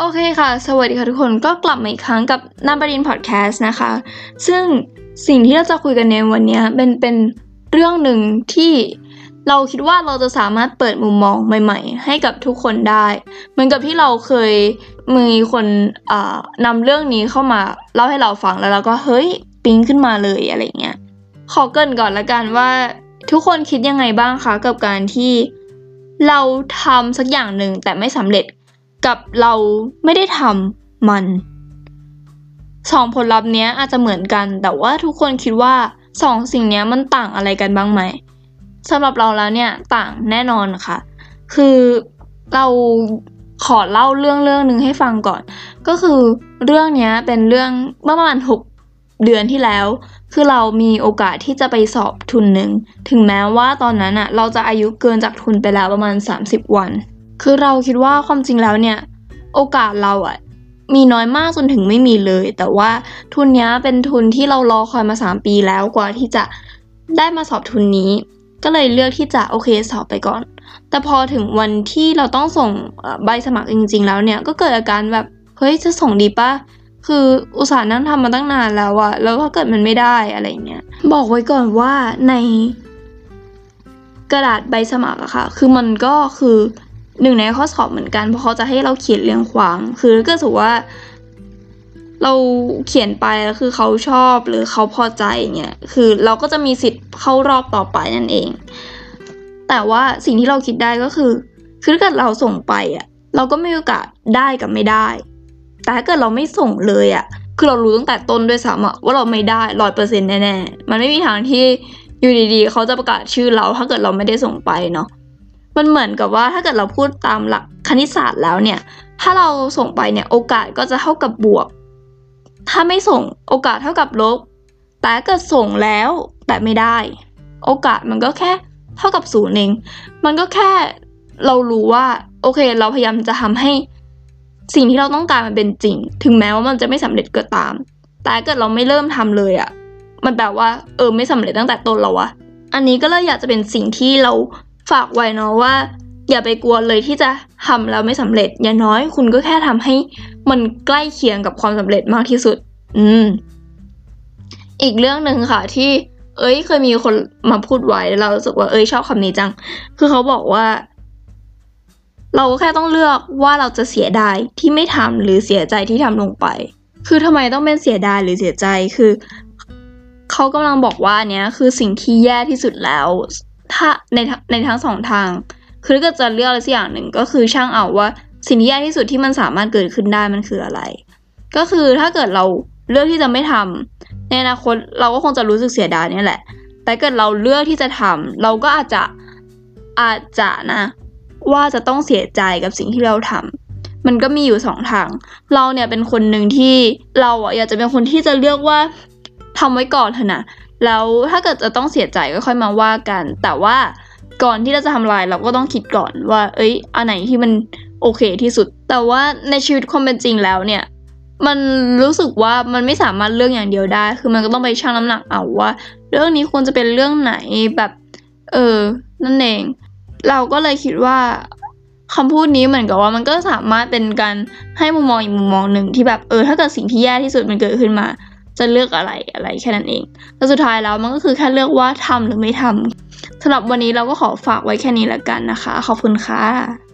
โอเคค่ะ สวัสดีค่ะทุกคนก็กลับมาอีกครั้งกับนาบดินพอดแคสต์นะคะ ซึ่งสิ่งที่เราจะคุยกันในวันนี้เป็นเป็นเรื่องหนึ่งที่เราคิดว่าเราจะสามารถเปิดมุมมองใหม่ ๆ ให้กับทุกคนได้ เหมือนกับที่เราเคยมีคนนำเรื่องนี้เข้ามาเล่าให้เราฟังแล้วเราก็เฮ้ยปิ๊งขึ้นมาเลยอะไรเงี้ยขอเกินก่อนละกันว่า ทุกคนคิดยังไงบ้างคะกับการที่เราทำสักอย่างหนึ่งแต่ไม่สำเร็จ กับเราไม่ได้ทำมันสองผลลัพธ์เนี้ยอาจจะเหมือนกัน แต่ว่าทุกคนคิดว่าสองสิ่งเนี้ยมันต่างอะไรกันบ้างไหมสำหรับเราแล้วเนี่ยต่างแน่นอนค่ะ คือเราขอเล่าเรื่องเรื่องหนึ่งให้ฟังก่อน ก็คือเรื่องเนี้ยเป็นเรื่องเมื่อประมาณหกเดือนที่แล้ว คือเรามีโอกาสที่จะไปสอบทุนหนึ่ง ถึงแม้ว่าตอนนั้นอะเราจะอายุเกินจากทุนไปแล้วประมาณ 30 วัน คือเราคิดว่าความจริงแล้วเนี่ย โอกาสเราอะมีน้อยมากจนถึงไม่มีเลย แต่ว่าทุนนี้เป็นทุนที่เรารอคอยมา 3 ปีแล้วกว่าที่จะได้มาสอบทุนนี้ ก็เลยเลือกที่จะโอเคสอบไปก่อน แต่พอถึงวันที่เราต้องส่งใบสมัครจริง ๆ แล้วเนี่ยก็เกิดอาการแบบเฮ้ยจะส่งดีปะคืออุตส่าห์นั่งทำมาตั้งนานแล้วอะแล้วถ้าเกิดมันไม่ได้อะไรเงี้ยบอกไว้ก่อนว่าในกระดาษใบสมัครอะค่ะ คือมันก็คือ หนึ่งในข้อสอบเหมือนกัน เพราะเขาจะให้เราเขียนเรียงความ คือถ้ากิดสมมติว่า เราเขียนไปแล้วคือเขาชอบหรือเขาพอใจเงี้ยคือเราก็จะมีสิทธิ์เข้ารอบต่อไปนั่นเอง แต่ว่าสิ่งที่เราคิดได้ก็คือ คือถ้าเกิดเราส่งไปอะ เราก็ไม่มีโอกาสได้กับไม่ได้ แต่ถ้าเกิดเราไม่ส่งเลยอะ คือเรารู้ตั้งแต่ต้นด้วยซ้ำอะว่าเราไม่ได้ร้อยเปอร์เซ็นต์แน่ๆมันไม่มีทางที่อยู่ดีๆ เขาจะประกาศชื่อเราถ้าเกิดเราไม่ได้ส่งไปเนาะ มันเหมือนกับว่าถ้าเกิดเราพูดตามหลักคณิตศาสตร์แล้วเนี่ย ถ้าเราส่งไปเนี่ยโอกาสก็จะเท่ากับบวก ถ้าไม่ส่งโอกาสเท่ากับลบ แต่เกิดส่งแล้วแต่ไม่ได้ โอกาสมันก็แค่เท่ากับศูนย์เอง มันก็แค่เรารู้ว่าโอเค เราพยายามจะทำให้สิ่งที่เราต้องการมันเป็นจริง ถึงแม้ว่ามันจะไม่สำเร็จก็ตาม แต่เกิดเราไม่เริ่มทำเลยอะ่ะ มันแปลว่าเออไม่สำเร็จตั้งแต่ต้นแล้ววะอันนี้ก็เลยอยากจะเป็นสิ่งที่เรา ฝากไว้เนาะว่า อย่าไปกลัวเลยที่จะทำแล้วไม่สำเร็จ อย่างน้อยคุณก็แค่ทำให้มันใกล้เคียงกับความสำเร็จมากที่สุด อืม อีกเรื่องหนึ่งค่ะที่ เอ้ย เคยมีคนมาพูดไว้เรารู้สึกว่าเอ้ยชอบคำนี้จัง คือเขาบอกว่า เราก็แค่ต้องเลือกว่าเราจะเสียดายที่ไม่ทำหรือเสียใจที่ทำลงไป คือทำไมต้องเป็นเสียดายหรือเสียใจคือเขากำลังบอกว่าเนี้ยคือสิ่งที่แย่ที่สุดแล้ว ถ้าในในทั้งสองทาง คือถ้าเกิดจะเลือกอะไรสักอย่างหนึ่งก็คือช่างเอาว่าสิ่งที่แย่ที่สุดที่มันสามารถเกิดขึ้นได้มันคืออะไร ก็คือถ้าเกิดเราเลือกที่จะไม่ทำในอนาคตเราก็คงจะรู้สึกเสียดายนี่แหละ แต่เกิดเราเลือกที่จะทำเราก็อาจจะอาจจะนะ ว่าจะต้องเสียใจกับสิ่งที่เราทำมันก็มีอยู่สองทาง เราเนี่ยเป็นคนหนึ่งที่เราอะอยากจะเป็นคนที่จะเลือกว่าทำไว้ก่อนเถอะนะ แล้วถ้าเกิดจะต้องเสียใจก็ค่อยมาว่ากัน แต่ว่าก่อนที่เราจะทำลายเราก็ต้องคิดก่อนว่า เอ้ยอันไหนที่มันโอเคที่สุด แต่ว่าในชีวิตความเป็นจริงแล้วเนี่ย มันรู้สึกว่ามันไม่สามารถเลือกอย่างเดียวได้ คือมันก็ต้องไปชั่งน้ำหนักเอาว่า เรื่องนี้ควรจะเป็นเรื่องไหนแบบ เออ นั่นเอง เราก็เลยคิดว่าคำพูดนี้เหมือนกับว่ามันก็สามารถเป็นการให้มุมมองอีกมุมมองหนึ่งที่แบบเออ ถ้าเกิดสิ่งที่แย่ที่สุดมันเกิดขึ้นมา จะเลือกอะไรอะไรแค่นั้นเองแล้วสุดท้ายแล้วมันก็คือแค่เลือกว่าทำหรือไม่ทำสำหรับวันนี้เราก็ขอฝากไว้แค่นี้แล้วกันนะคะ ขอบคุณค่ะ